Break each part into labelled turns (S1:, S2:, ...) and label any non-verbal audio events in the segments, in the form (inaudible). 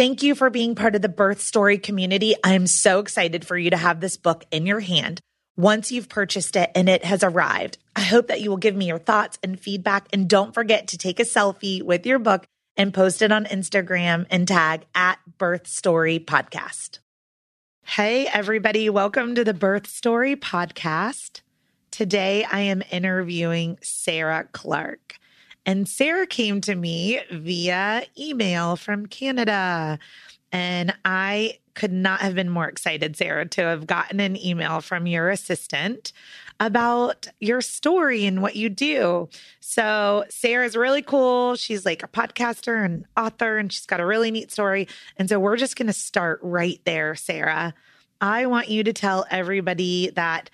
S1: Thank you for being part of the birth story community. I am so excited for you to have this book in your hand once you've purchased it and it has arrived. I hope that you will give me your thoughts and feedback. And don't forget to take a selfie with your book and post it on Instagram and tag at Birth Story Podcast. Hey, everybody. Welcome to the Birth Story Podcast. Today I am interviewing Sarah Clark. And Sarah came to me via email from Canada. And I could not have been more excited, Sarah, to have gotten an email from your assistant about your story and what you do. So, Sarah's really cool. She's like a podcaster and author, and she's got a really neat story. And so, we're just going to start right there, Sarah. I want you to tell everybody that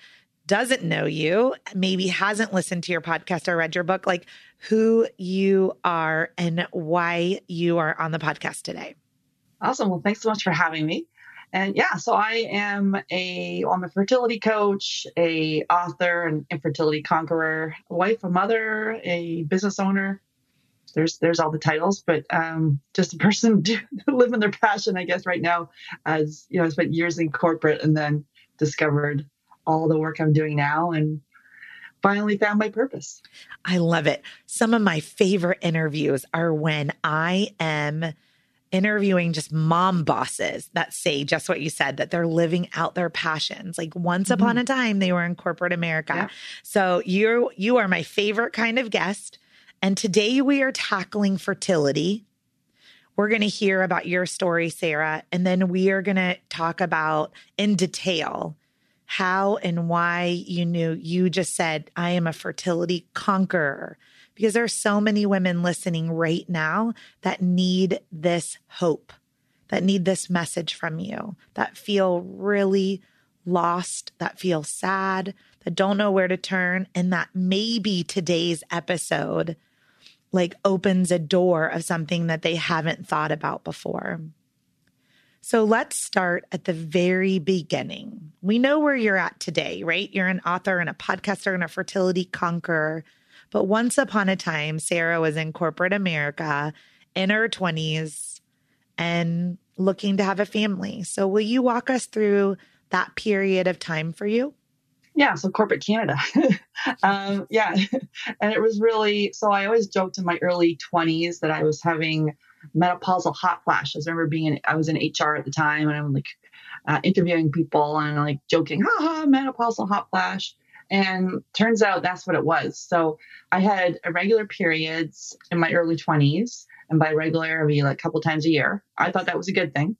S1: doesn't know you, maybe hasn't listened to your podcast or read your book, like who you are and why you are on the podcast today.
S2: Awesome. Well, thanks so much for having me. And yeah, so I am a I'm a fertility coach, a author, an infertility conqueror, a wife, a mother, a business owner. There's there's all the titles, but um, just a person (laughs) living their passion, I guess, right now. As you know, I spent years in corporate and then discovered all the work I'm doing now and finally found my purpose.
S1: I love it. Some of my favorite interviews are when I am interviewing just mom bosses that say just what you said that they're living out their passions like once mm-hmm. upon a time they were in corporate america yeah. so you you are my favorite kind of guest and today we are tackling fertility we're going to hear about your story sarah and then we are going to talk about in detail how and why you knew you just said i am a fertility conqueror because there are so many women listening right now that need this hope, that need this message from you, that feel really lost, that feel sad, that don't know where to turn, and that maybe today's episode like opens a door of something that they haven't thought about before. So let's start at the very beginning. We know where you're at today, right? You're an author and a podcaster and a fertility conqueror. But once upon a time, Sarah was in corporate America in her 20s and looking to have a family. So, will you walk us through that period of time for you?
S2: Yeah, so corporate Canada. (laughs) um, yeah. (laughs) And it was really so I always joked in my early 20s that I was having menopausal hot flashes. I remember being in, I was in HR at the time and I'm like uh, interviewing people and like joking, haha, menopausal hot flash. And turns out that's what it was. So I had irregular periods in my early 20s. And by regular, I mean like a couple times a year. I thought that was a good thing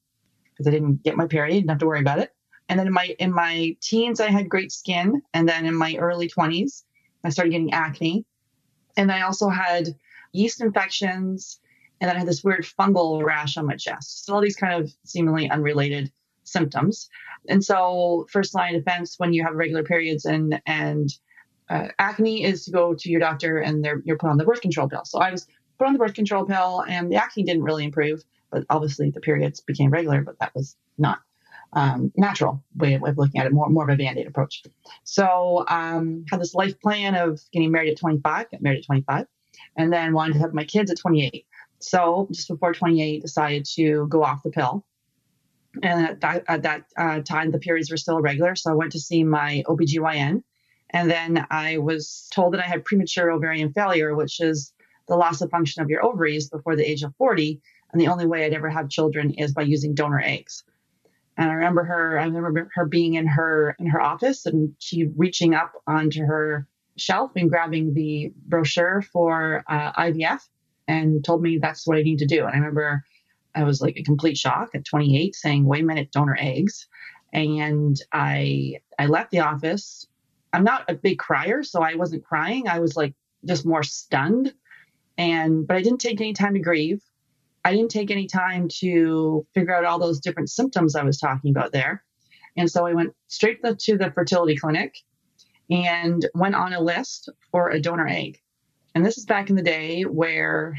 S2: because I didn't get my period, didn't have to worry about it. And then in my in my teens, I had great skin. And then in my early 20s, I started getting acne. And I also had yeast infections. And then I had this weird fungal rash on my chest. So all these kind of seemingly unrelated symptoms. And so, first line defense when you have regular periods and and uh, acne is to go to your doctor and they're you're put on the birth control pill. So I was put on the birth control pill and the acne didn't really improve, but obviously the periods became regular, but that was not um, natural way of, looking at it, more more of a band-aid approach. So um, had this life plan of getting married at 25, got married at 25, and then wanted to have my kids at 28. So just before 28, decided to go off the pill and at that, at that uh, time, the periods were still irregular. So I went to see my OBGYN. And then I was told that I had premature ovarian failure, which is the loss of function of your ovaries before the age of 40. And the only way I'd ever have children is by using donor eggs. And I remember her, I remember her being in her in her office and she reaching up onto her shelf and grabbing the brochure for uh, IVF and told me that's what I need to do. And I remember I was like a complete shock at 28 saying, wait a minute, donor eggs. And I I left the office. I'm not a big crier, so I wasn't crying. I was like just more stunned. And but I didn't take any time to grieve. I didn't take any time to figure out all those different symptoms I was talking about there. And so I went straight to the fertility clinic and went on a list for a donor egg. And this is back in the day where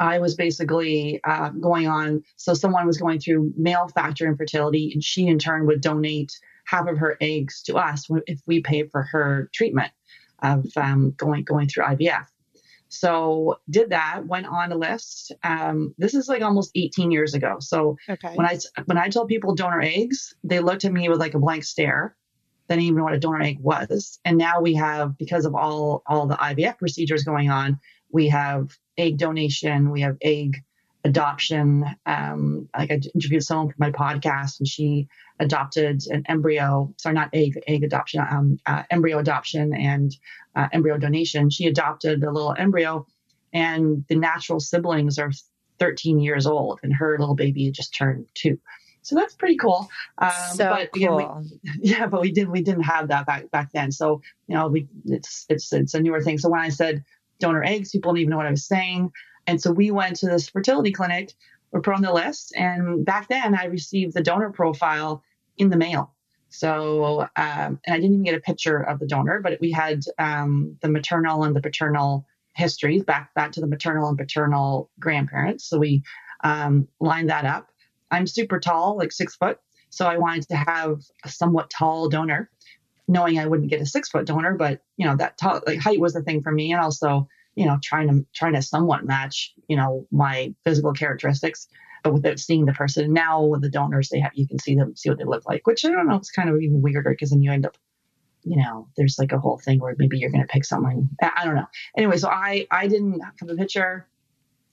S2: I was basically uh, going on. So someone was going through male factor infertility, and she in turn would donate half of her eggs to us if we pay for her treatment of um, going going through IVF. So did that, went on a list. Um, this is like almost 18 years ago. So okay. when I when I told people donor eggs, they looked at me with like a blank stare. They even know what a donor egg was. And now we have, because of all all the IVF procedures going on, we have egg donation, we have egg adoption. Um, like I interviewed someone for my podcast, and she adopted an embryo. Sorry, not egg, egg adoption, um, uh, embryo adoption and uh, embryo donation. She adopted a little embryo, and the natural siblings are 13 years old, and her little baby just turned two. So that's pretty cool.
S1: Um, so but, cool.
S2: we, (laughs) yeah, but we didn't we didn't have that back back then. So you know, we it's it's it's a newer thing. So when I said donor eggs, people didn't even know what I was saying. And so we went to this fertility clinic. We're put on the list, and back then I received the donor profile in the mail. So, um, and I didn't even get a picture of the donor, but we had um, the maternal and the paternal histories back back to the maternal and paternal grandparents. So we um, lined that up. I'm super tall, like six foot. So I wanted to have a somewhat tall donor, knowing I wouldn't get a six foot donor, but you know that tall, like height was the thing for me, and also you know trying to trying to somewhat match you know my physical characteristics, but without seeing the person. Now with the donors, they have you can see them, see what they look like, which I don't know, it's kind of even weirder because then you end up you know, there's like a whole thing where maybe you're going to pick someone. I don't know. Anyway, so I I didn't have a picture.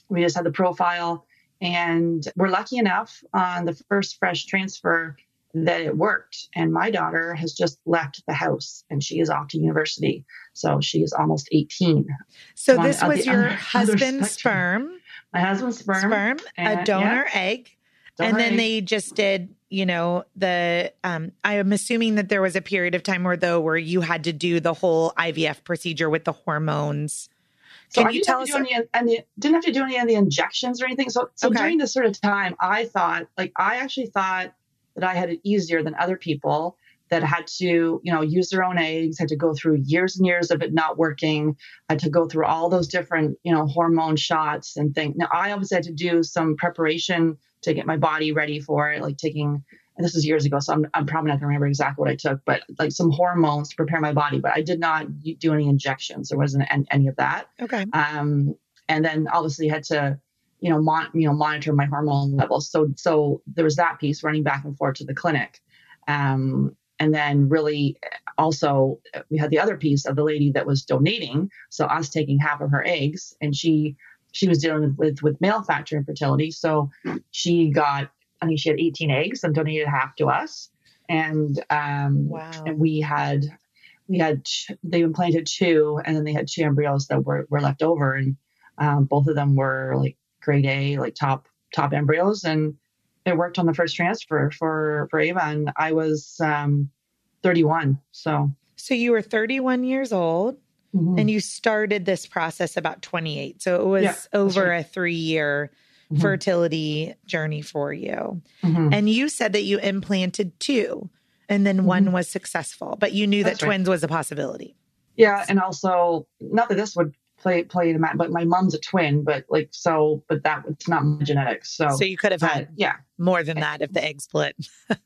S2: We just had the profile, and we're lucky enough on the first fresh transfer that it worked. And my daughter has just left the house and she is off to university. So she is almost 18.
S1: So, this was your (laughs) husband's sperm.
S2: My husband's sperm.
S1: Sperm, and, a donor yeah. egg. Donor and then egg. they just did, you know, the um I am assuming that there was a period of time where though where you had to do the whole IVF procedure with the hormones
S2: so Can I you tell us? Any, any, didn't have to do any of the injections or anything. So, so okay. during this sort of time, I thought, like, I actually thought that I had it easier than other people that had to, you know, use their own eggs, had to go through years and years of it not working, had to go through all those different, you know, hormone shots and things. Now, I obviously had to do some preparation to get my body ready for it, like taking and this was years ago, so I'm, I'm probably not gonna remember exactly what I took, but like some hormones to prepare my body. But I did not do any injections. There wasn't any of that.
S1: Okay.
S2: Um, and then obviously had to, you know, mon- you know, monitor my hormone levels. So so there was that piece running back and forth to the clinic. Um, and then really also we had the other piece of the lady that was donating, so us taking half of her eggs, and she she was dealing with with male factor infertility, so she got I think she had 18 eggs and donated half to us. And um, wow. and we had we had they implanted two, and then they had two embryos that were, were left over, and um, both of them were like grade A, like top top embryos, and it worked on the first transfer for for Ava, and I was um, 31. So
S1: so you were 31 years old. Mm-hmm. And you started this process about 28. So it was yeah, over right. a three year mm-hmm. fertility journey for you. Mm-hmm. And you said that you implanted two and then one mm-hmm. was successful, but you knew That's that right. twins was a possibility.
S2: Yeah. And also, not that this would play play the mat, but my mom's a twin, but like so, but that it's not my genetics. So
S1: so you could have had
S2: yeah
S1: more than that if the egg split.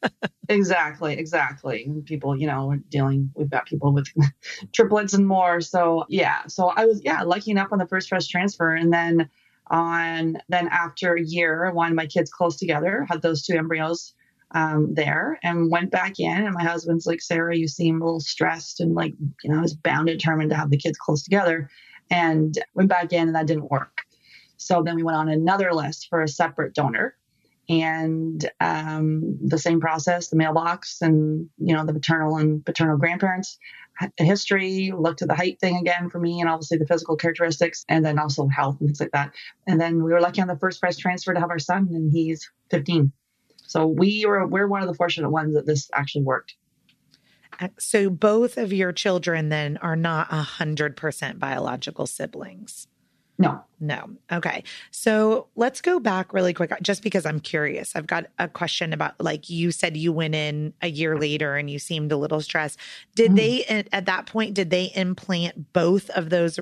S1: (laughs)
S2: exactly, exactly. People, you know, we're dealing. We've got people with (laughs) triplets and more. So yeah, so I was yeah lucky enough on the first fresh transfer, and then on then after a year, I wanted my kids close together, had those two embryos um, there and went back in. And my husband's like, Sarah, you seem a little stressed and like, you know, I was bound determined to have the kids close together and went back in and that didn't work. So then we went on another list for a separate donor and um, the same process, the mailbox and, you know, the maternal and paternal grandparents history, looked at the height thing again for me, and obviously the physical characteristics, and then also health and things like that. And then we were lucky on the first fresh transfer to have our son, and he's 15. So we were we're one of the fortunate ones that this actually worked.
S1: Uh, so both of your children then are not a hundred percent biological siblings.
S2: No.
S1: No. Okay. So let's go back really quick, just because I'm curious. I've got a question about like you said you went in a year later and you seemed a little stressed. Did mm. they at that point did they implant both of those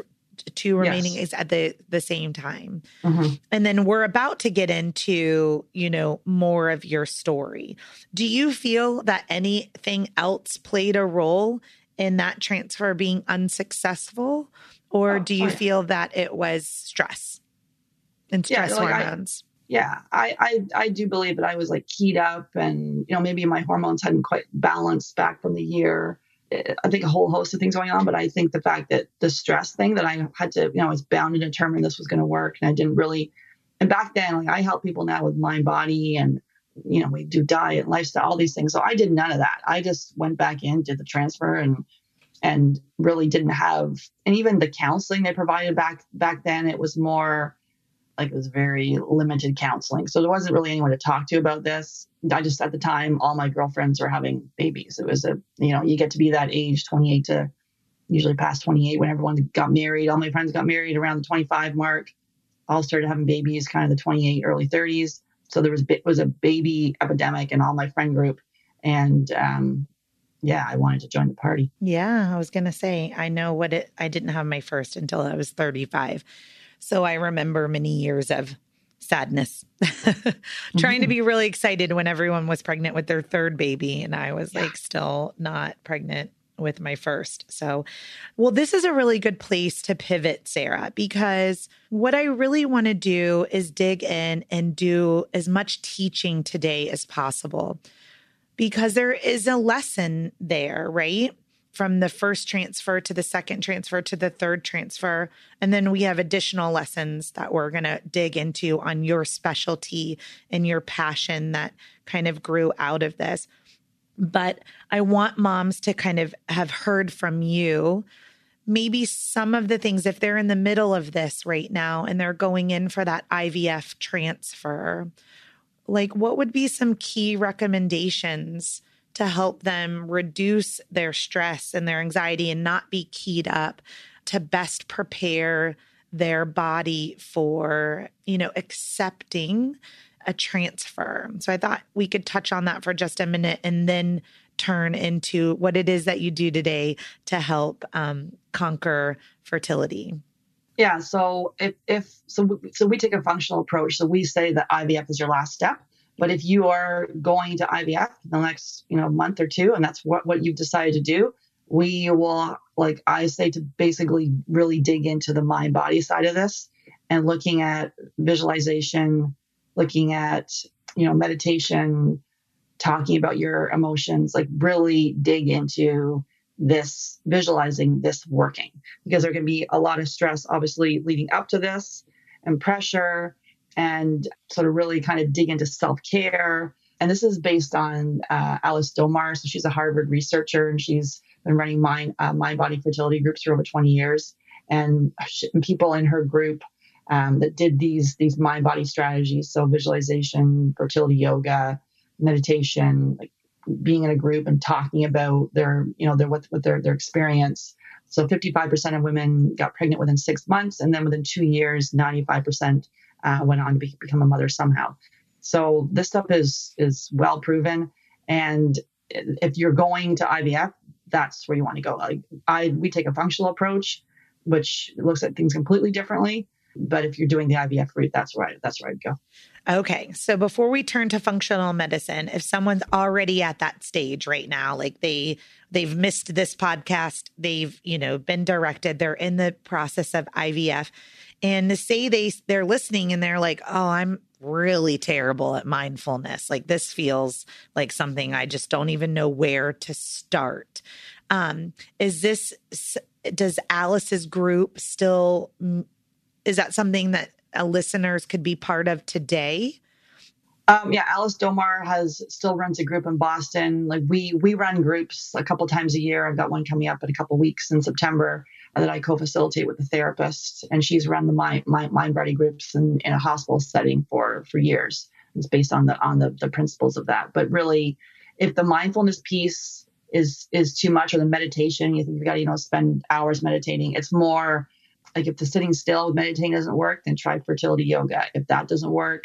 S1: two remaining yes. at the the same time? Mm-hmm. And then we're about to get into you know more of your story. Do you feel that anything else played a role in that transfer being unsuccessful? Or oh, do you oh, feel that it was stress and stress yeah, like hormones?
S2: I, yeah, I, I I do believe that I was like keyed up and you know maybe my hormones hadn't quite balanced back from the year. Eh, I think a whole host of things going on, but I think the fact that the stress thing that I had to, you know, I was bound to determine this was going to work, and I didn't really. And back then, like I help people now with mind, body, and you know, we do diet, lifestyle, all these things. So I did none of that. I just went back in, did the transfer, and and really didn't have and even the counseling they provided back back then it was more like it was very limited counseling. So there wasn't really anyone to talk to about this. I just at the time all my girlfriends were having babies. It was a you know, you get to be that age, 28 to usually past 28 when everyone got married. All my friends got married around the 25 mark. All started having babies kind of the 28 early 30s. So there was bit was a baby epidemic in all my friend group and um yeah, I wanted to join the party.
S1: Yeah, I was going to say, I know what it, I didn't have my first until I was 35. So I remember many years of sadness, (laughs) trying to mm-hmm. be really excited when everyone was pregnant with their third baby. And I was yeah. like still not pregnant with my first. So, well, this is a really good place to pivot, Sarah, because what I really want to do is dig in and do as much teaching today as possible because there is a lesson there, right? From the first transfer to the second transfer to the third transfer. And then we have additional lessons that we're going to dig into on your specialty and your passion that kind of grew out of this. But I want moms to kind of have heard from you maybe some of the things, if they're in the middle of this right now and they're going in for that IVF transfer, like what would be some key recommendations to help them reduce their stress and their anxiety and not be keyed up to best prepare their body for, you know, accepting a transfer. So I thought we could touch on that for just a minute and then turn into what it is that you do today to help um, conquer fertility.
S2: Yeah. So if, if so, so we take a functional approach. So we say that IVF is your last step. But if you are going to IVF in the next, you know, month or two, and that's what, what you've decided to do, we will, like I say, to basically really dig into the mind body side of this and looking at visualization, looking at, you know, meditation, talking about your emotions, like really dig into this visualizing this working. Because there can be a lot of stress obviously leading up to this and pressure and sort of really kind of dig into self-care. And this is based on uh, alice domar. So she's a harvard researcher and she's been running mind, uh, mind body fertility groups for over 20 years. And, and people in her group um, that did these these mind body strategies. So visualization fertility yoga meditation like being in a group and talking about their, you know, their what, what their their experience. So 55% of women got pregnant within six months, and then within two years, 95% uh, went on to be, become a mother somehow. So this stuff is is well proven, and if you're going to IVF, that's where you want to go. Like I, we take a functional approach, which looks at things completely differently. But if you're doing the IVF route, that's right. That's where I'd go.
S1: Okay. So before we turn to functional medicine, if someone's already at that stage right now, like they they've missed this podcast, they've, you know, been directed, they're in the process of IVF, and to say they they're listening and they're like, "Oh, I'm really terrible at mindfulness. Like this feels like something I just don't even know where to start." Um, is this does Alice's group still is that something that uh, listeners could be part of today?
S2: Um, yeah, Alice Domar has still runs a group in Boston. Like we we run groups a couple times a year. I've got one coming up in a couple weeks in September that I co-facilitate with a therapist, and she's run the mind mind, mind body groups in, in a hospital setting for for years. It's based on the on the, the principles of that. But really, if the mindfulness piece is is too much, or the meditation, you think you got to you know spend hours meditating. It's more like if the sitting still meditating doesn't work, then try fertility yoga. If that doesn't work,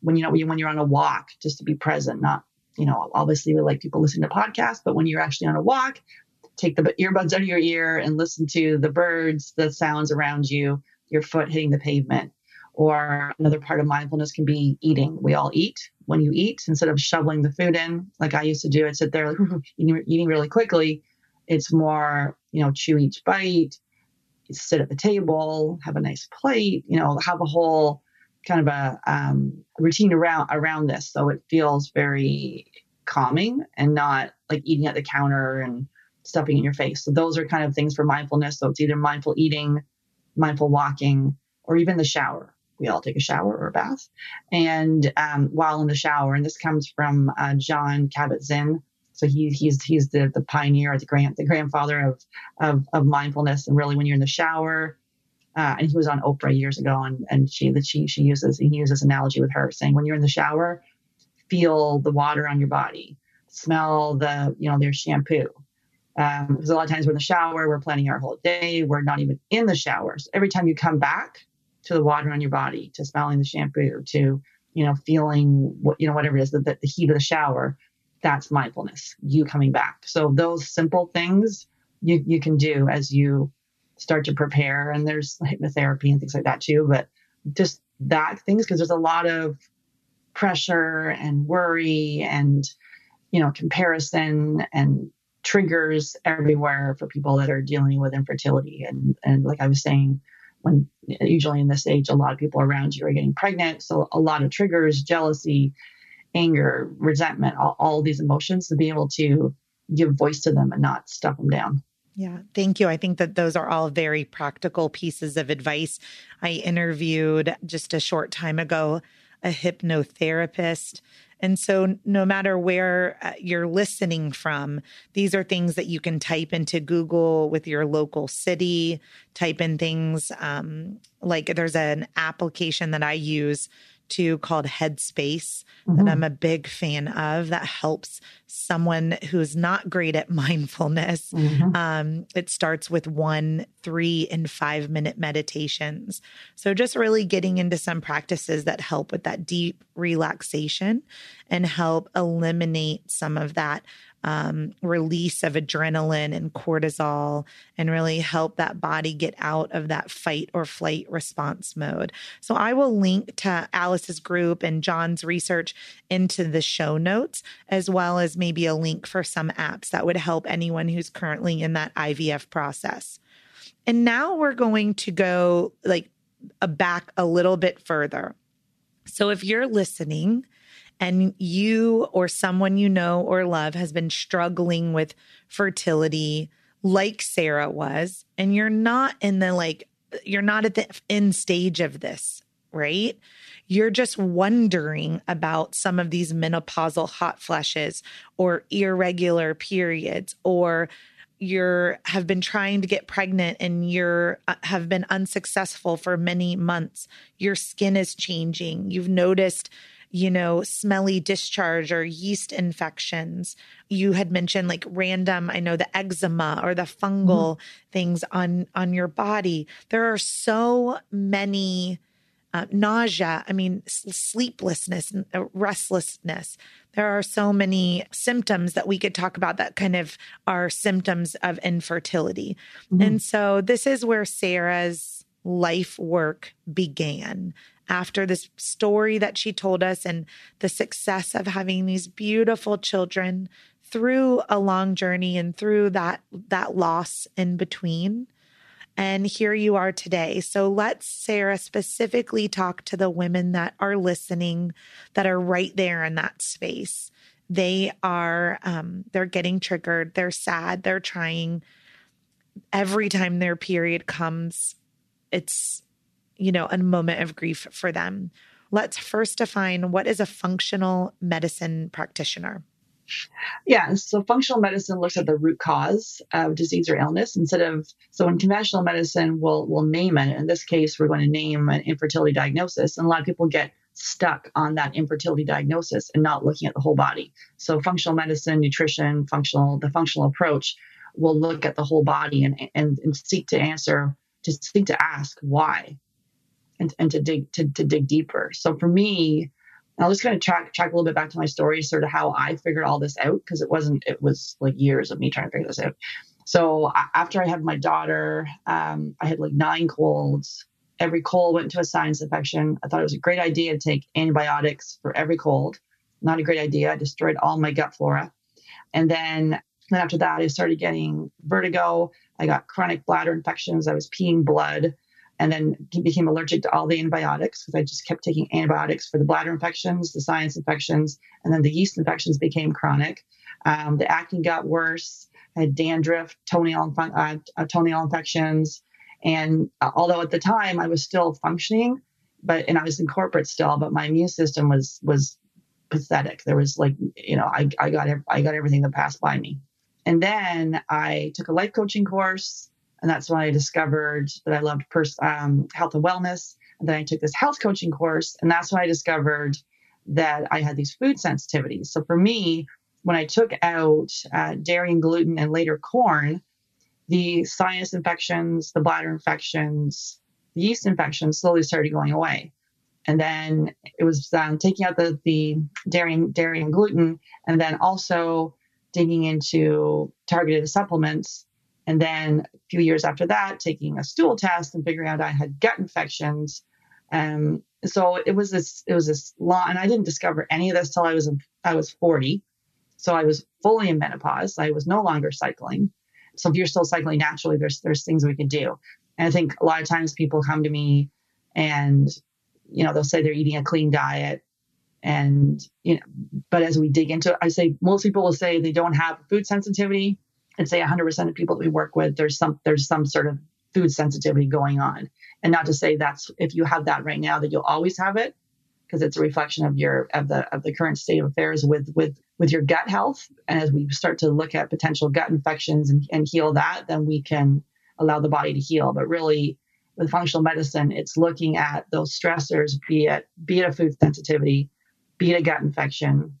S2: when you know when you're on a walk, just to be present, not you know obviously we like people listening to podcasts, but when you're actually on a walk, take the earbuds out of your ear and listen to the birds, the sounds around you, your foot hitting the pavement. Or another part of mindfulness can be eating. We all eat. When you eat, instead of shoveling the food in, like I used to do, I'd sit there (laughs) like, eating really quickly. It's more, you know, chew each bite, sit at the table, have a nice plate, you know, have a whole kind of a um, routine around around this, so it feels very calming and not like eating at the counter and stuffing in your face. So those are kind of things for mindfulness. So it's either mindful eating, mindful walking, or even the shower. We all take a shower or a bath, and um, while in the shower, and this comes from uh, Jon Kabat-Zinn, so he, he's he's the the pioneer, the grand the grandfather of, of of mindfulness. And really, when you're in the shower, uh, and he was on Oprah years ago, and and she that she she uses he uses analogy with her saying when you're in the shower, feel the water on your body, smell the you know their shampoo. Um, because a lot of times we're in the shower, we're planning our whole day, we're not even in the showers. Every time you come back to the water on your body, to smelling the shampoo, to you know feeling what you know whatever it is, the, the heat of the shower, that's mindfulness. You coming back. So those simple things you you can do as you start to prepare. And there's hypnotherapy and things like that too. But just that things because there's a lot of pressure and worry and you know comparison and triggers everywhere for people that are dealing with infertility and and like I was saying when usually in this age a lot of people around you are getting pregnant so a lot of triggers jealousy anger resentment all, all these emotions to be able to give voice to them and not stuff them down
S1: yeah, thank you. I think that those are all very practical pieces of advice. I interviewed just a short time ago a hypnotherapist. And so, no matter where uh, you're listening from, these are things that you can type into Google with your local city, type in things um, like there's an application that I use to called Headspace mm-hmm. that I'm a big fan of that helps someone who's not great at (laughs) mindfulness. Mm-hmm. Um, it starts with one, three, and five minute meditations. So just really getting into some practices that help with that deep relaxation and help eliminate some of that um, release of adrenaline and cortisol and really help that body get out of that fight or flight response mode. So I will link to Alice's group and Jon's research into the show notes, as well as maybe a link for some apps that would help anyone who's currently in that IVF process. And now we're going to go like back a little bit further. So if you're listening and you or someone you know or love has been struggling with fertility like Sarah was, and you're not in the like, you're not at the end stage of this, right? You're just wondering about some of these menopausal hot flashes or irregular periods or you're have been trying to get pregnant and you're uh, have been unsuccessful for many months your skin is changing you've noticed you know, smelly discharge or yeast infections. You had mentioned like random, I know the eczema or the fungal mm-hmm. things on on your body. There are so many uh, nausea, I mean, sleeplessness, uh, restlessness. There are so many symptoms that we could talk about that kind of are symptoms of infertility. Mm-hmm. And so this is where Sarah's life work began after this story that she told us and the success of having these beautiful children through a long journey and through that that loss in between and here you are today. So let's, Sarah, specifically talk to the women that are listening that are right there in that space. They are, um, they're getting triggered. They're sad. They're trying. Every time their period comes, it's you know, a moment of grief for them. Let's first define what is a functional medicine practitioner.
S2: Yeah, so functional medicine looks at the root cause of disease or illness instead of so in conventional medicine we'll we'll name it. In this case, we're going to name an infertility diagnosis, and a lot of people get stuck on that infertility diagnosis and not looking at the whole body. So functional medicine, nutrition, functional the functional approach will look at the whole body and and, and seek to answer to seek to ask why and, and to dig to, to dig deeper. So for me, I'll just kind of track track a little bit back to my story, sort of how I figured all this out because it wasn't it was like years of me trying to figure this out. So after I had my daughter, um, I had like nine colds. Every cold went to a sinus infection. I thought it was a great idea to take antibiotics for every cold. Not a great idea. I destroyed all my gut flora. And then, then after that, I started getting vertigo. I got chronic bladder infections. I was peeing blood and then became allergic to all the antibiotics because I just kept taking antibiotics for the bladder infections, the sinus infections, and then the yeast infections became chronic. Um, the acne got worse. I had dandruff, toenail, uh, uh, toenail infections, and uh, although at the time I was still functioning, but and I was in corporate still, but my immune system was was pathetic. There was like you know I I got I got everything that passed by me, and then I took a life coaching course And that's when I discovered that I loved pers- um, health and wellness. And then I took this health coaching course. And that's when I discovered that I had these food sensitivities. So for me, when I took out uh, dairy and gluten and later corn, the sinus infections, the bladder infections, the yeast infections slowly started going away. And then it was um, taking out the, the dairy, dairy and gluten, and then also digging into targeted supplements. And then a few years after that, taking a stool test and figuring out I had gut infections. Um, so it was this, it was this long, and I didn't discover any of this till I was, I was 40. So I was fully in menopause. I was no longer cycling. So if you're still cycling naturally, there's there's things we can do. And I think a lot of times people come to me and you know they'll say they're eating a clean diet and you know but as we dig into it i say most people will say they don't have food sensitivity and say 100% of people that we work with there's some there's some sort of food sensitivity going on and not to say that's if you have that right now that you'll always have it because it's a reflection of your of the of the current state of affairs with with with your gut health. And as we start to look at potential gut infections and, and heal that, then we can allow the body to heal. But really, with functional medicine, it's looking at those stressors, be it be it a food sensitivity, be it a gut infection,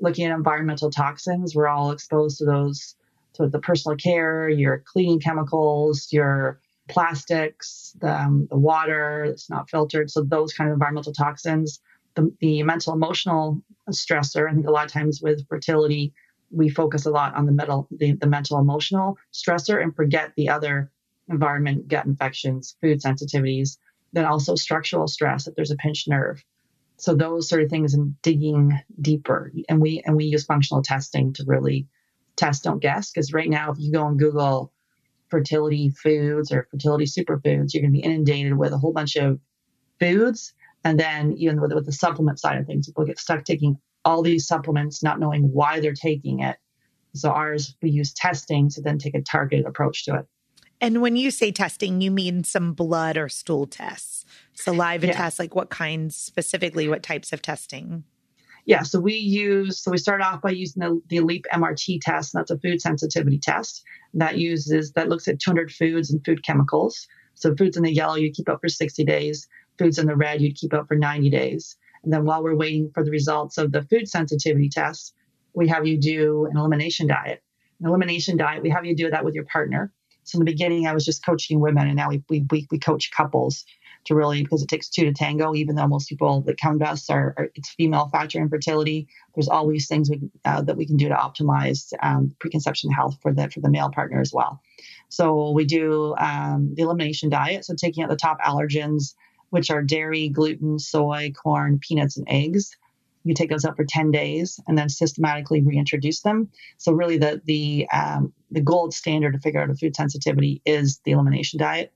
S2: looking at environmental toxins. We're all exposed to those to the personal care, your cleaning chemicals, your plastics, the, um, the water that's not filtered. So those kind of environmental toxins, the, the mental emotional stressor. I think a lot of times with fertility, we focus a lot on the mental, the, the mental emotional stressor and forget the other environment, gut infections, food sensitivities, then also structural stress if there's a pinched nerve. So those sort of things and digging deeper. And we and we use functional testing to really test, don't guess. Because right now, if you go on Google fertility foods or fertility superfoods, you're going to be inundated with a whole bunch of foods. And then even with, with the supplement side of things, people get stuck taking all these supplements, not knowing why they're taking it. So ours, we use testing to then take a targeted approach to it.
S1: And when you say testing, you mean some blood or stool tests, saliva yeah. tests, like what kinds specifically, what types of testing?
S2: Yeah, so we use, so we start off by using the, the LEAP MRT test, and that's a food sensitivity test that uses, that looks at 200 foods and food chemicals. So foods in the yellow, you keep up for 60 days. Foods in the red, you'd keep up for 90 days. And then while we're waiting for the results of the food sensitivity test, we have you do an elimination diet. An elimination diet, we have you do that with your partner. So in the beginning, I was just coaching women, and now we, we, we, we coach couples to really because it takes two to tango. Even though most people that come to us are, are it's female factor infertility, there's always things we, uh, that we can do to optimize um, preconception health for the for the male partner as well. So we do um, the elimination diet, so taking out the top allergens, which are dairy, gluten, soy, corn, peanuts, and eggs. You take those out for 10 days and then systematically reintroduce them. So really the the um, the gold standard to figure out a food sensitivity is the elimination diet.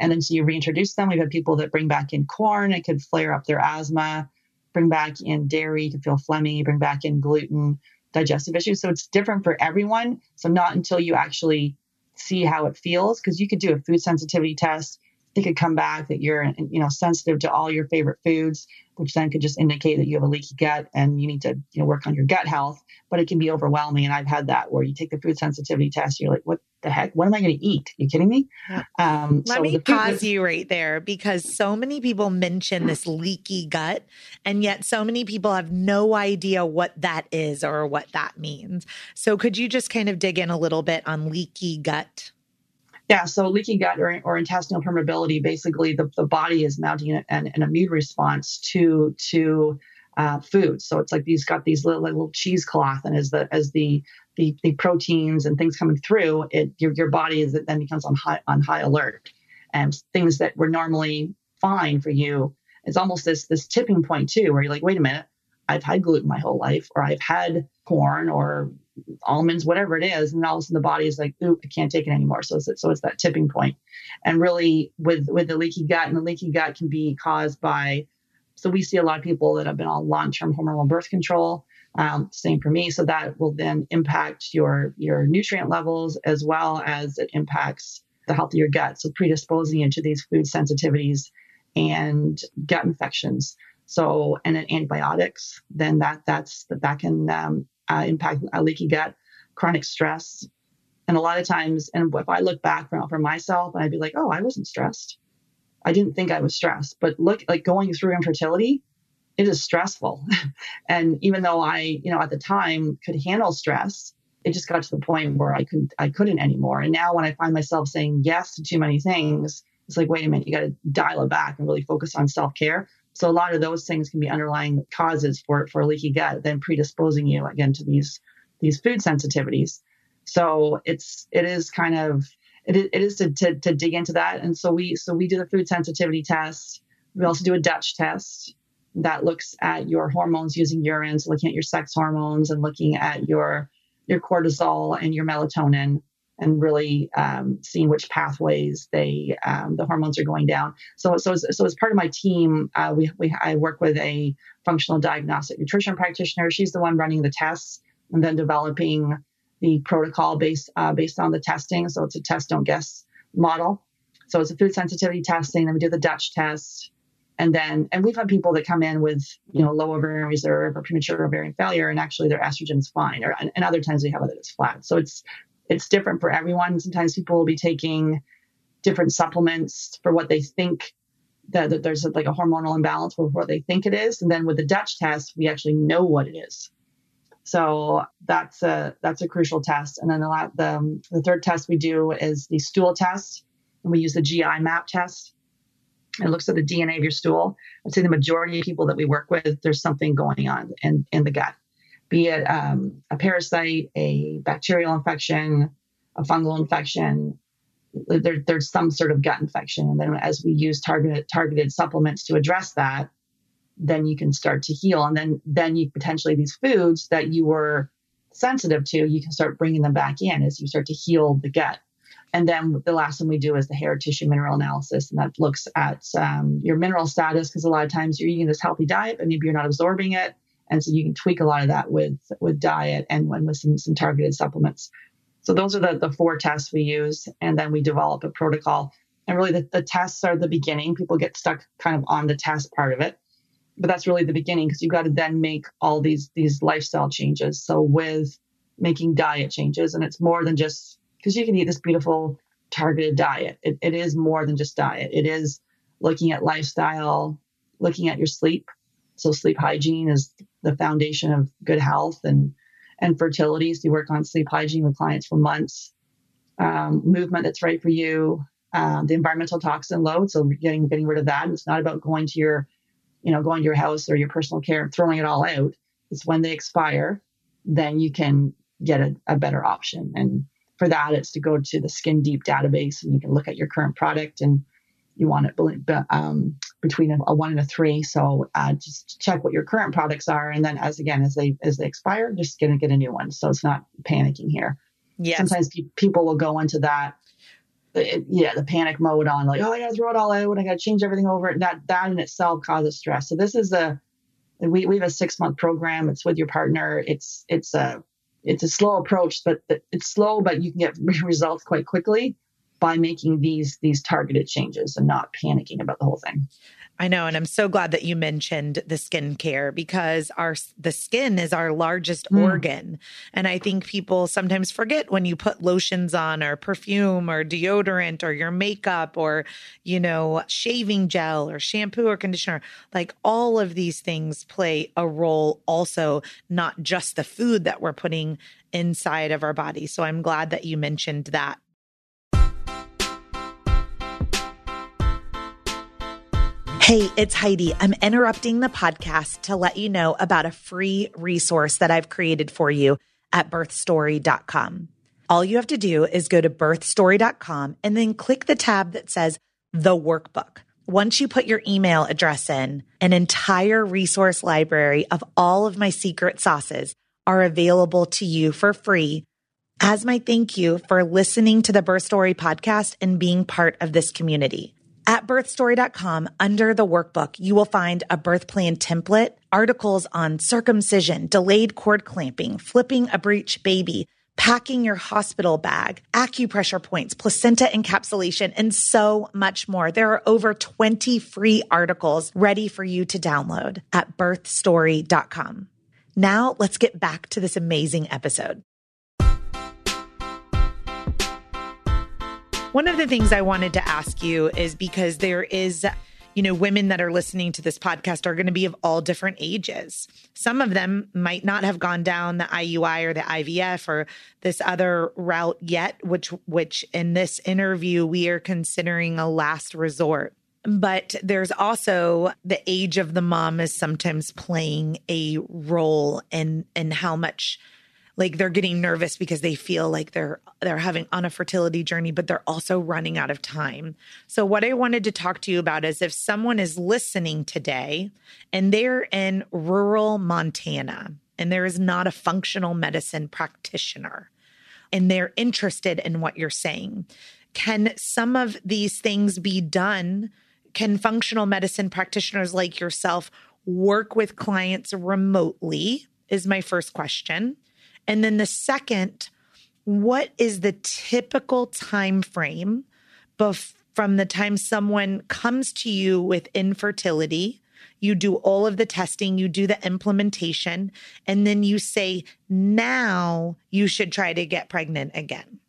S2: And then so you reintroduce them. We've had people that bring back in corn, it could flare up their asthma, bring back in dairy, you can feel phlegmy, bring back in gluten, digestive issues. So it's different for everyone. So not until you actually see how it feels, because you could do a food sensitivity test it could come back that you're you know sensitive to all your favorite foods which then could just indicate that you have a leaky gut and you need to you know work on your gut health but it can be overwhelming. And i've had that where you take the food sensitivity test you're like what the heck? What am i going to eat? Are you kidding me?
S1: Um, let so me pause you right there because so many people mention this leaky gut and yet so many people have no idea what that is or what that means. So could you just kind of dig in a little bit on leaky gut
S2: yeah, so leaky gut or, or intestinal permeability, basically the, the body is mounting an, an immune response to to uh, food. So it's like these got these little, little cheesecloth, and as the as the, the the proteins and things coming through, it your your body is then becomes on high on high alert, and things that were normally fine for you, it's almost this this tipping point too, where you're like, wait a minute, I've had gluten my whole life, or I've had corn or almonds, whatever it is, and all of a sudden the body is like, "Ooh, I can't take it anymore." So it's so it's that tipping point, and really with with the leaky gut, and the leaky gut can be caused by. So we see a lot of people that have been on long term hormonal birth control. Um, same for me. So that will then impact your your nutrient levels as well as it impacts the health of your gut. So predisposing you to these food sensitivities and gut infections. So and then antibiotics, then that that's that can um, uh, impact a leaky gut, chronic stress, And a lot of times, and if I look back for, for myself, I'd be like, oh, I wasn't stressed. I didn't think I was stressed. But look, like going through infertility, it is stressful. (laughs) and even though I, you know, at the time could handle stress, it just got to the point where I couldn't I couldn't anymore. And now when I find myself saying yes to too many things, it's like, wait a minute, you got to dial it back and really focus on self care. So a lot of those things can be underlying causes for for leaky gut, then predisposing you again to these these food sensitivities. So it's it is kind of it is, it is to, to, to dig into that. And so we so we do the food sensitivity test. We also do a Dutch test that looks at your hormones using urine, so looking at your sex hormones and looking at your your cortisol and your melatonin and really um, seeing which pathways they um, the hormones are going down. So so as, so as part of my team, uh, we, we I work with a functional diagnostic nutrition practitioner. She's the one running the tests and then developing the protocol based uh, based on the testing. So it's a test don't guess model. So it's a food sensitivity testing. Then we do the Dutch test. And then, and we've had people that come in with, you know, low ovarian reserve or premature ovarian failure, and actually their estrogen's fine. Or, and other times we have it that's flat. So it's it's different for everyone. Sometimes people will be taking different supplements for what they think that, that there's like a hormonal imbalance with what they think it is. And then with the Dutch test, we actually know what it is. So that's a that's a crucial test. And then the the, um, the third test we do is the stool test, and we use the GI map test. It looks at the DNA of your stool. I'd say the majority of people that we work with, there's something going on in, in the gut be it um, a parasite, a bacterial infection, a fungal infection. There, there's some sort of gut infection, and then as we use targeted targeted supplements to address that, then you can start to heal, and then then you potentially these foods that you were sensitive to, you can start bringing them back in as you start to heal the gut. And then the last one we do is the hair tissue mineral analysis, and that looks at um, your mineral status because a lot of times you're eating this healthy diet, but maybe you're not absorbing it. And so you can tweak a lot of that with with diet and when with some, some targeted supplements. So those are the, the four tests we use. And then we develop a protocol. And really the, the tests are the beginning. People get stuck kind of on the test part of it. But that's really the beginning because you've got to then make all these these lifestyle changes. So with making diet changes, and it's more than just because you can eat this beautiful targeted diet. It, it is more than just diet. It is looking at lifestyle, looking at your sleep. So sleep hygiene is the foundation of good health and and fertility. So you work on sleep hygiene with clients for months. Um, movement that's right for you. Um, the environmental toxin load. So getting getting rid of that. And it's not about going to your, you know, going to your house or your personal care and throwing it all out. It's when they expire, then you can get a, a better option. And for that, it's to go to the Skin Deep database and you can look at your current product and you want it um, between a, a, one and a three. So uh, just check what your current products are, and then as again as they as they expire, just gonna get a new one. So it's not panicking here.
S1: Yeah.
S2: Sometimes pe- people will go into that. It, yeah, the panic mode on like, oh, I gotta throw it all out. I gotta change everything over. That that in itself causes stress. So this is a we we have a six month program. It's with your partner. It's it's a it's a slow approach, but it's slow, but you can get (laughs) results quite quickly by making these these targeted changes and not panicking about the whole thing.
S1: I know and I'm so glad that you mentioned the skincare because our the skin is our largest mm. organ and I think people sometimes forget when you put lotions on or perfume or deodorant or your makeup or you know shaving gel or shampoo or conditioner like all of these things play a role also not just the food that we're putting inside of our body. So I'm glad that you mentioned that Hey, it's Heidi. I'm interrupting the podcast to let you know about a free resource that I've created for you at birthstory.com. All you have to do is go to birthstory.com and then click the tab that says the workbook. Once you put your email address in, an entire resource library of all of my secret sauces are available to you for free as my thank you for listening to the Birth Story podcast and being part of this community. At birthstory.com, under the workbook, you will find a birth plan template, articles on circumcision, delayed cord clamping, flipping a breech baby, packing your hospital bag, acupressure points, placenta encapsulation, and so much more. There are over 20 free articles ready for you to download at birthstory.com. Now let's get back to this amazing episode. One of the things I wanted to ask you is because there is you know, women that are listening to this podcast are going to be of all different ages. Some of them might not have gone down the IUI or the IVF or this other route yet, which which in this interview we are considering a last resort. But there's also the age of the mom is sometimes playing a role in in how much like they're getting nervous because they feel like they're they're having on a fertility journey but they're also running out of time. So what I wanted to talk to you about is if someone is listening today and they're in rural Montana and there is not a functional medicine practitioner and they're interested in what you're saying, can some of these things be done? Can functional medicine practitioners like yourself work with clients remotely? Is my first question. And then the second, what is the typical time frame bef- from the time someone comes to you with infertility? You do all of the testing, you do the implementation, and then you say, now you should try to get pregnant again.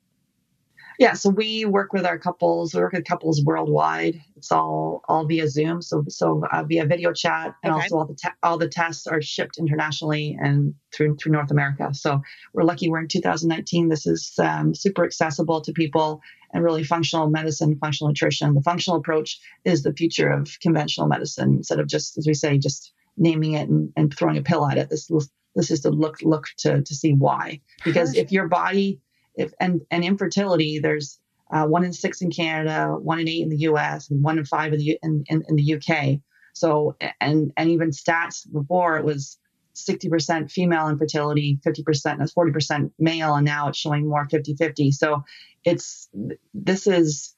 S2: Yeah, so we work with our couples. We work with couples worldwide. It's all all via Zoom, so so uh, via video chat, and okay. also all the te- all the tests are shipped internationally and through through North America. So we're lucky we're in 2019. This is um, super accessible to people and really functional medicine, functional nutrition. The functional approach is the future of conventional medicine instead of just, as we say, just naming it and, and throwing a pill at it. This this is to look look to to see why. Because if your body if and and infertility, there's uh, one in six in Canada, one in eight in the U.S., and one in five in the in, in, in the U.K. So and and even stats before it was 60% female infertility, 50%, that's 40% male, and now it's showing more 50 50. So it's this is,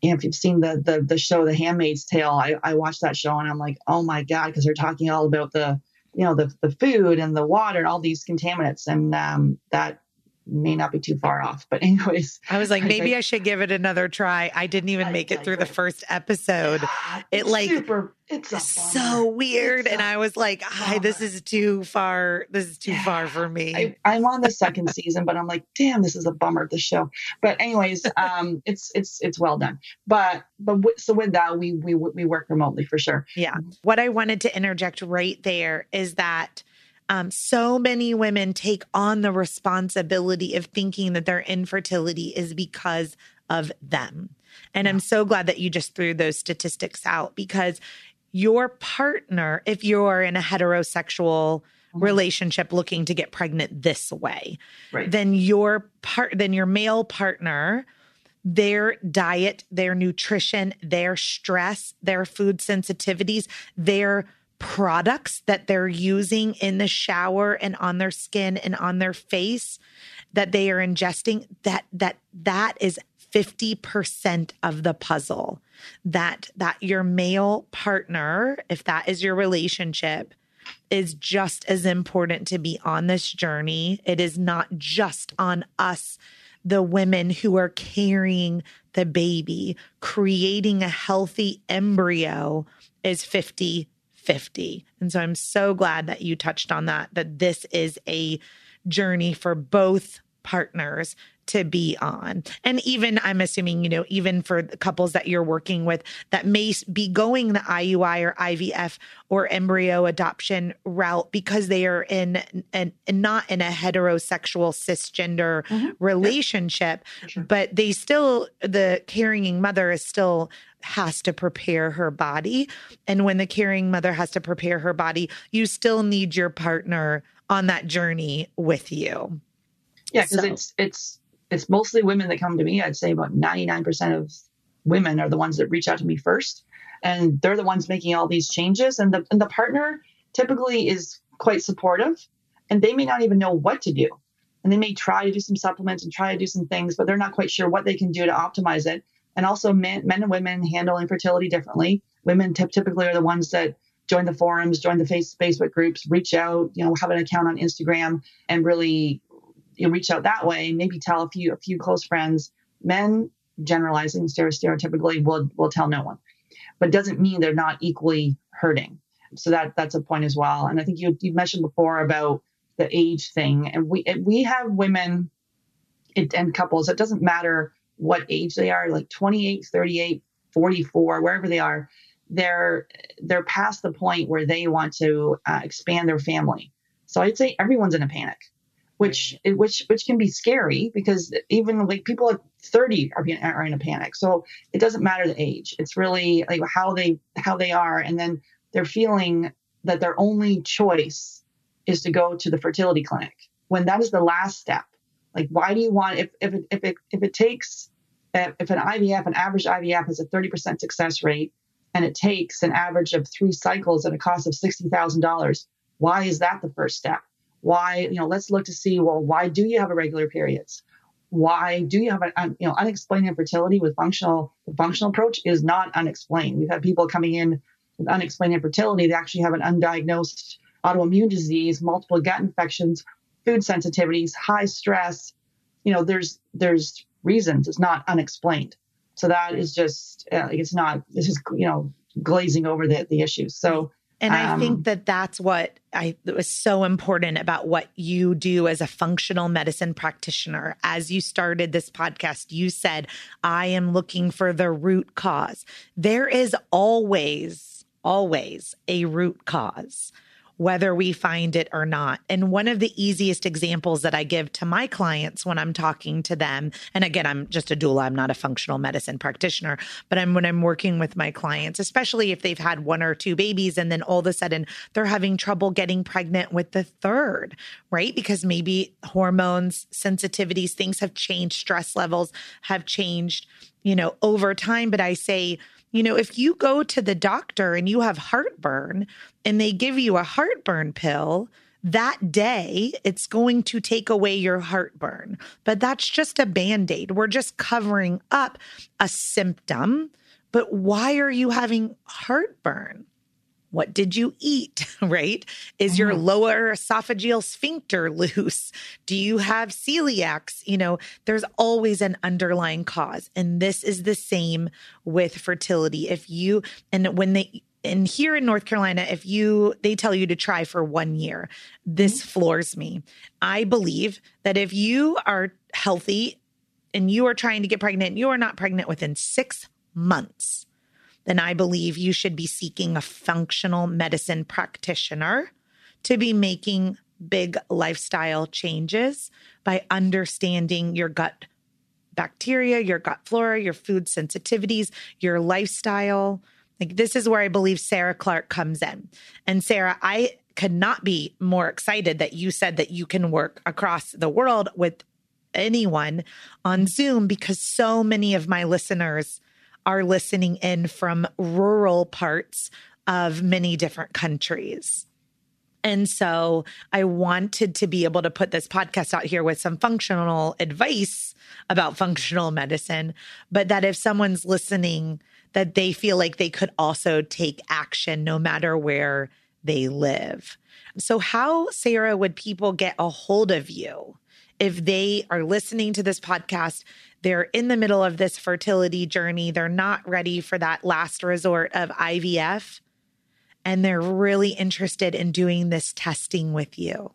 S2: you know, if you've seen the the, the show The Handmaid's Tale, I, I watched that show and I'm like, oh my God, because they're talking all about the, you know, the, the food and the water and all these contaminants. And um, that may not be too far off. But (laughs) anyways,
S1: I was like, maybe I, I should give it another try. I didn't even I make it through the first episode. Yeah, it like super, it's so weird, and I was like, "Hi, this is too far. This is too yeah, far for me."
S2: I, am on the second season, but I'm like, "Damn, this is a bummer." The show, but anyways, um, it's it's it's well done. But but w- so with that, we we we work remotely for sure.
S1: Yeah. What I wanted to interject right there is that um, so many women take on the responsibility of thinking that their infertility is because of them. And I'm so glad that you just threw those statistics out because your partner, if you're in a heterosexual mm-hmm. relationship looking to get pregnant this way, right. then your part, then your male partner, their diet, their nutrition, their stress, their food sensitivities, their products that they're using in the shower and on their skin and on their face that they are ingesting that that that is 50% of the puzzle. That that your male partner if that is your relationship is just as important to be on this journey. It is not just on us the women who are carrying the baby. Creating a healthy embryo is 50 50. And so I'm so glad that you touched on that, that this is a journey for both partners to be on. And even I'm assuming, you know, even for couples that you're working with that may be going the IUI or IVF or embryo adoption route because they are in and not in a heterosexual cisgender mm-hmm. relationship, sure. but they still the carrying mother is still has to prepare her body. And when the caring mother has to prepare her body, you still need your partner on that journey with you.
S2: Yeah, because so. it's it's it's mostly women that come to me. I'd say about 99% of women are the ones that reach out to me first. And they're the ones making all these changes. And the and the partner typically is quite supportive and they may not even know what to do. And they may try to do some supplements and try to do some things, but they're not quite sure what they can do to optimize it. And also, men, men and women handle infertility differently. Women t- typically are the ones that join the forums, join the face, Facebook groups, reach out, you know, have an account on Instagram, and really you reach out that way. Maybe tell a few a few close friends. Men, generalizing stereotypically, will will tell no one, but doesn't mean they're not equally hurting. So that that's a point as well. And I think you you mentioned before about the age thing, and we we have women and couples. It doesn't matter what age they are, like 28, 38, 44, wherever they are, they're they're past the point where they want to uh, expand their family. So I'd say everyone's in a panic, which which which can be scary because even like people at 30 are, being, are in a panic. So it doesn't matter the age. It's really like how they how they are, and then they're feeling that their only choice is to go to the fertility clinic when that is the last step. Like, why do you want if if it, if it if it takes if an IVF, an average IVF has a 30% success rate, and it takes an average of three cycles at a cost of $60,000, why is that the first step? Why, you know, let's look to see, well, why do you have irregular periods? Why do you have an, you know, unexplained infertility with functional, the functional approach is not unexplained. We've had people coming in with unexplained infertility. They actually have an undiagnosed autoimmune disease, multiple gut infections, food sensitivities, high stress. You know, there's, there's reasons. It's not unexplained. So that is just, uh, it's not, this is, you know, glazing over the, the issues. So,
S1: and I um, think that that's what I was so important about what you do as a functional medicine practitioner. As you started this podcast, you said, I am looking for the root cause. There is always, always a root cause whether we find it or not. And one of the easiest examples that I give to my clients when I'm talking to them, and again, I'm just a doula, I'm not a functional medicine practitioner, but I'm when I'm working with my clients, especially if they've had one or two babies and then all of a sudden they're having trouble getting pregnant with the third, right? Because maybe hormones, sensitivities, things have changed, stress levels have changed, you know, over time. But I say, you know, if you go to the doctor and you have heartburn and they give you a heartburn pill, that day it's going to take away your heartburn. But that's just a band aid. We're just covering up a symptom. But why are you having heartburn? What did you eat? (laughs) Right? Is your mm-hmm. lower esophageal sphincter loose? Do you have celiacs? You know, there's always an underlying cause. And this is the same with fertility. If you, and when they, and here in North Carolina, if you, they tell you to try for one year, this mm-hmm. floors me. I believe that if you are healthy and you are trying to get pregnant, you are not pregnant within six months then I believe you should be seeking a functional medicine practitioner to be making big lifestyle changes by understanding your gut bacteria, your gut flora, your food sensitivities, your lifestyle. Like this is where I believe Sarah Clark comes in. And Sarah, I could not be more excited that you said that you can work across the world with anyone on Zoom because so many of my listeners are listening in from rural parts of many different countries. And so I wanted to be able to put this podcast out here with some functional advice about functional medicine, but that if someone's listening, that they feel like they could also take action no matter where they live. So, how, Sarah, would people get a hold of you if they are listening to this podcast they're in the middle of this fertility journey. They're not ready for that last resort of IVF. And they're really interested in doing this testing with you.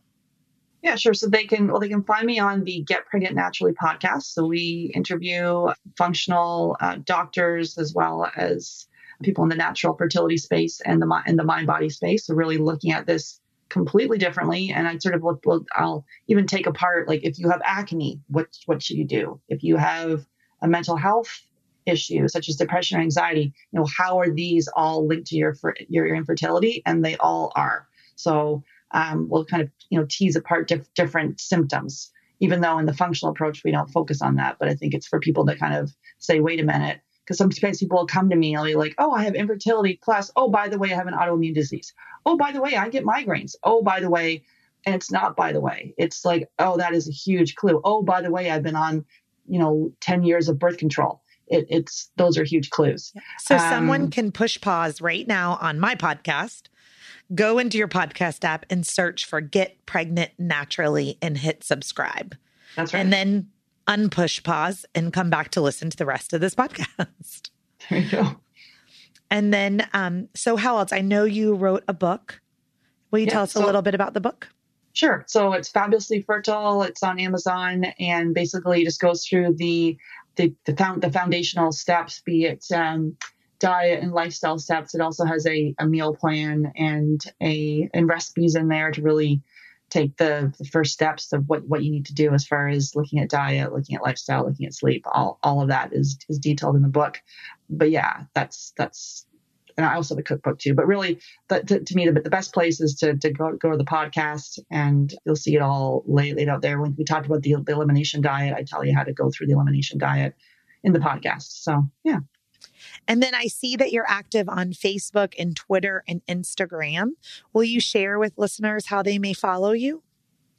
S2: Yeah, sure. So they can well they can find me on the Get Pregnant Naturally podcast. So we interview functional uh, doctors as well as people in the natural fertility space and the in the mind body space. So really looking at this completely differently. And I sort of will I'll even take apart like if you have acne, what what should you do? If you have a mental health issue such as depression or anxiety, you know how are these all linked to your your, your infertility? And they all are. So um, we'll kind of you know tease apart dif- different symptoms. Even though in the functional approach we don't focus on that, but I think it's for people to kind of say, wait a minute, because sometimes people will come to me and they'll be like, oh, I have infertility plus, oh, by the way, I have an autoimmune disease. Oh, by the way, I get migraines. Oh, by the way, and it's not by the way. It's like, oh, that is a huge clue. Oh, by the way, I've been on, you know, 10 years of birth control. It, it's those are huge clues.
S1: So um, someone can push pause right now on my podcast, go into your podcast app and search for Get Pregnant Naturally and hit subscribe.
S2: That's right.
S1: And then unpush pause and come back to listen to the rest of this podcast. (laughs)
S2: There you go.
S1: And then, um, so how else? I know you wrote a book. Will you yeah, tell us so, a little bit about the book?
S2: Sure. So it's fabulously fertile. It's on Amazon and basically just goes through the the the, found, the foundational steps, be it um, diet and lifestyle steps. It also has a, a meal plan and a and recipes in there to really take the, the first steps of what, what you need to do as far as looking at diet, looking at lifestyle, looking at sleep. All all of that is is detailed in the book. But yeah, that's that's and I also have a cookbook too. But really, that, to, to, me, the, the best place is to, to go, go to the podcast and you'll see it all laid, laid out there. When we talked about the, the elimination diet, I tell you how to go through the elimination diet in the podcast. So, yeah.
S1: And then I see that you're active on Facebook and Twitter and Instagram. Will you share with listeners how they may follow you?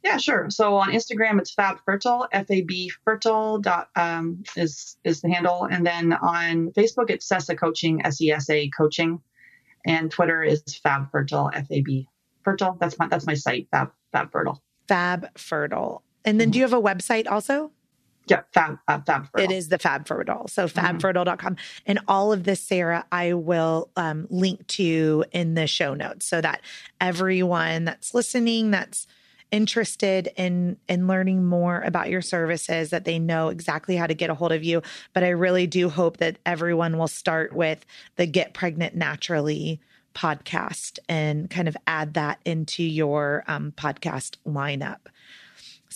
S2: Yeah, sure. So on Instagram, it's Fab Fertile, F A B Fertile dot um, is is the handle, and then on Facebook, it's Sesa Coaching, S E S A Coaching, and Twitter is Fab Fertile, F A B Fertile. That's my that's my site, Fab Fab Fertile.
S1: Fab Fertile. And then, mm-hmm. do you have a website also?
S2: Yeah, Fab, uh, Fab Fertile.
S1: It is the Fab Fertile. So fabfertile.com. And all of this, Sarah, I will um, link to in the show notes so that everyone that's listening, that's interested in in learning more about your services that they know exactly how to get a hold of you but i really do hope that everyone will start with the get pregnant naturally podcast and kind of add that into your um, podcast lineup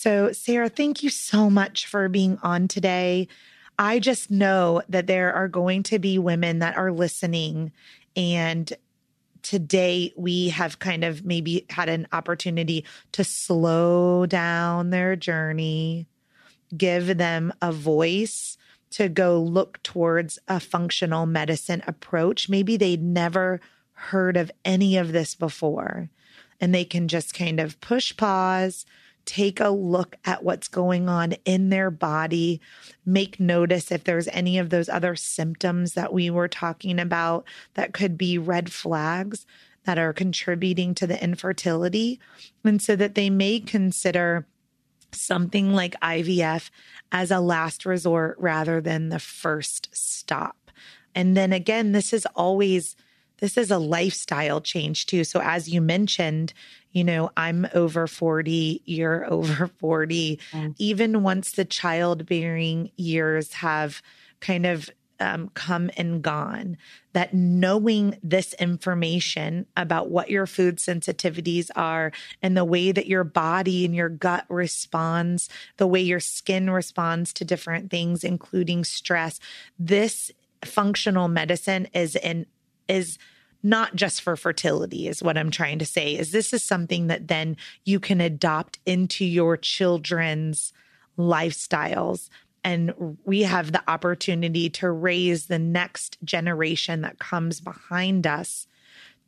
S1: so, Sarah, thank you so much for being on today. I just know that there are going to be women that are listening. And today we have kind of maybe had an opportunity to slow down their journey, give them a voice to go look towards a functional medicine approach. Maybe they'd never heard of any of this before. And they can just kind of push pause take a look at what's going on in their body, make notice if there's any of those other symptoms that we were talking about that could be red flags that are contributing to the infertility. And so that they may consider something like IVF as a last resort rather than the first stop. And then again, this is always this is a lifestyle change too. So as you mentioned, you know, I'm over 40, you're (laughs) over 40. Mm. Even once the childbearing years have kind of um, come and gone, that knowing this information about what your food sensitivities are and the way that your body and your gut responds, the way your skin responds to different things, including stress, this functional medicine is in is not just for fertility is what I'm trying to say is this is something that then you can adopt into your children's lifestyles and we have the opportunity to raise the next generation that comes behind us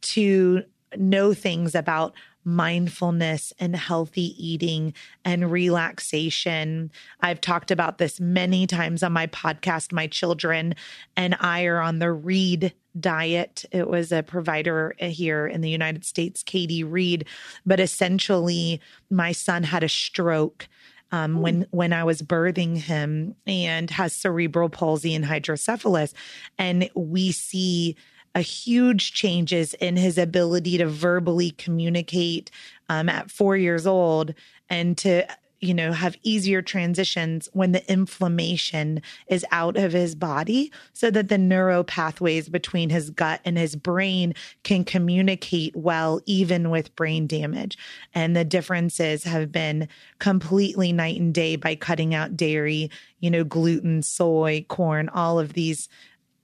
S1: to know things about mindfulness and healthy eating and relaxation. I've talked about this many times on my podcast. My children and I are on the Read diet. It was a provider here in the United States, Katie Reed. But essentially, my son had a stroke. Um, when when I was birthing him and has cerebral palsy and hydrocephalus, and we see a huge changes in his ability to verbally communicate um, at four years old and to you know have easier transitions when the inflammation is out of his body so that the neuro pathways between his gut and his brain can communicate well even with brain damage. And the differences have been completely night and day by cutting out dairy you know gluten soy corn all of these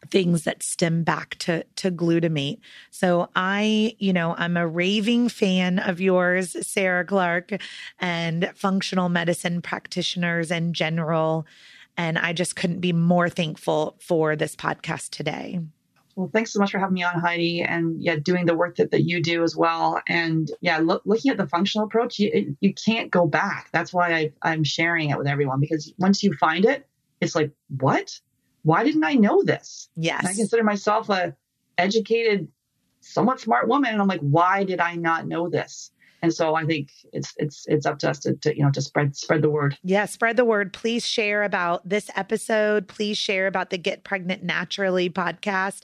S1: things that stem back to to glutamate. So I, you know, I'm a raving fan of yours, Sarah Clark, and functional medicine practitioners in general. And I just couldn't be more thankful for this podcast today.
S2: Well, thanks so much for having me on, Heidi, and yeah, doing the work that, that you do as well. And yeah, lo- looking at the functional approach, you you can't go back. That's why I, I'm sharing it with everyone because once you find it, it's like what why didn't I know this?
S1: Yes.
S2: And I consider myself a educated, somewhat smart woman. And I'm like, why did I not know this? And so I think it's it's it's up to us to, to, you know to spread spread the word.
S1: Yeah, spread the word. Please share about this episode. Please share about the Get Pregnant Naturally podcast.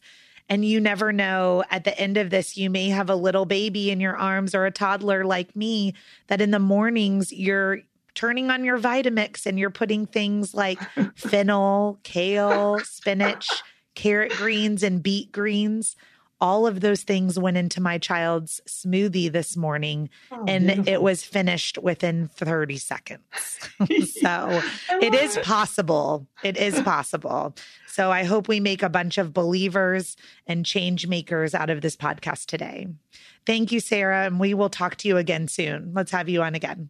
S1: And you never know at the end of this, you may have a little baby in your arms or a toddler like me that in the mornings you're turning on your Vitamix and you're putting things like (laughs) fennel, kale, spinach, carrot greens, and beet greens all of those things went into my child's smoothie this morning oh, and beautiful. it was finished within 30 seconds. (laughs) so it is it. possible. It is possible. So I hope we make a bunch of believers and change makers out of this podcast today. Thank you, Sarah. And we will talk to you again soon. Let's have you on again.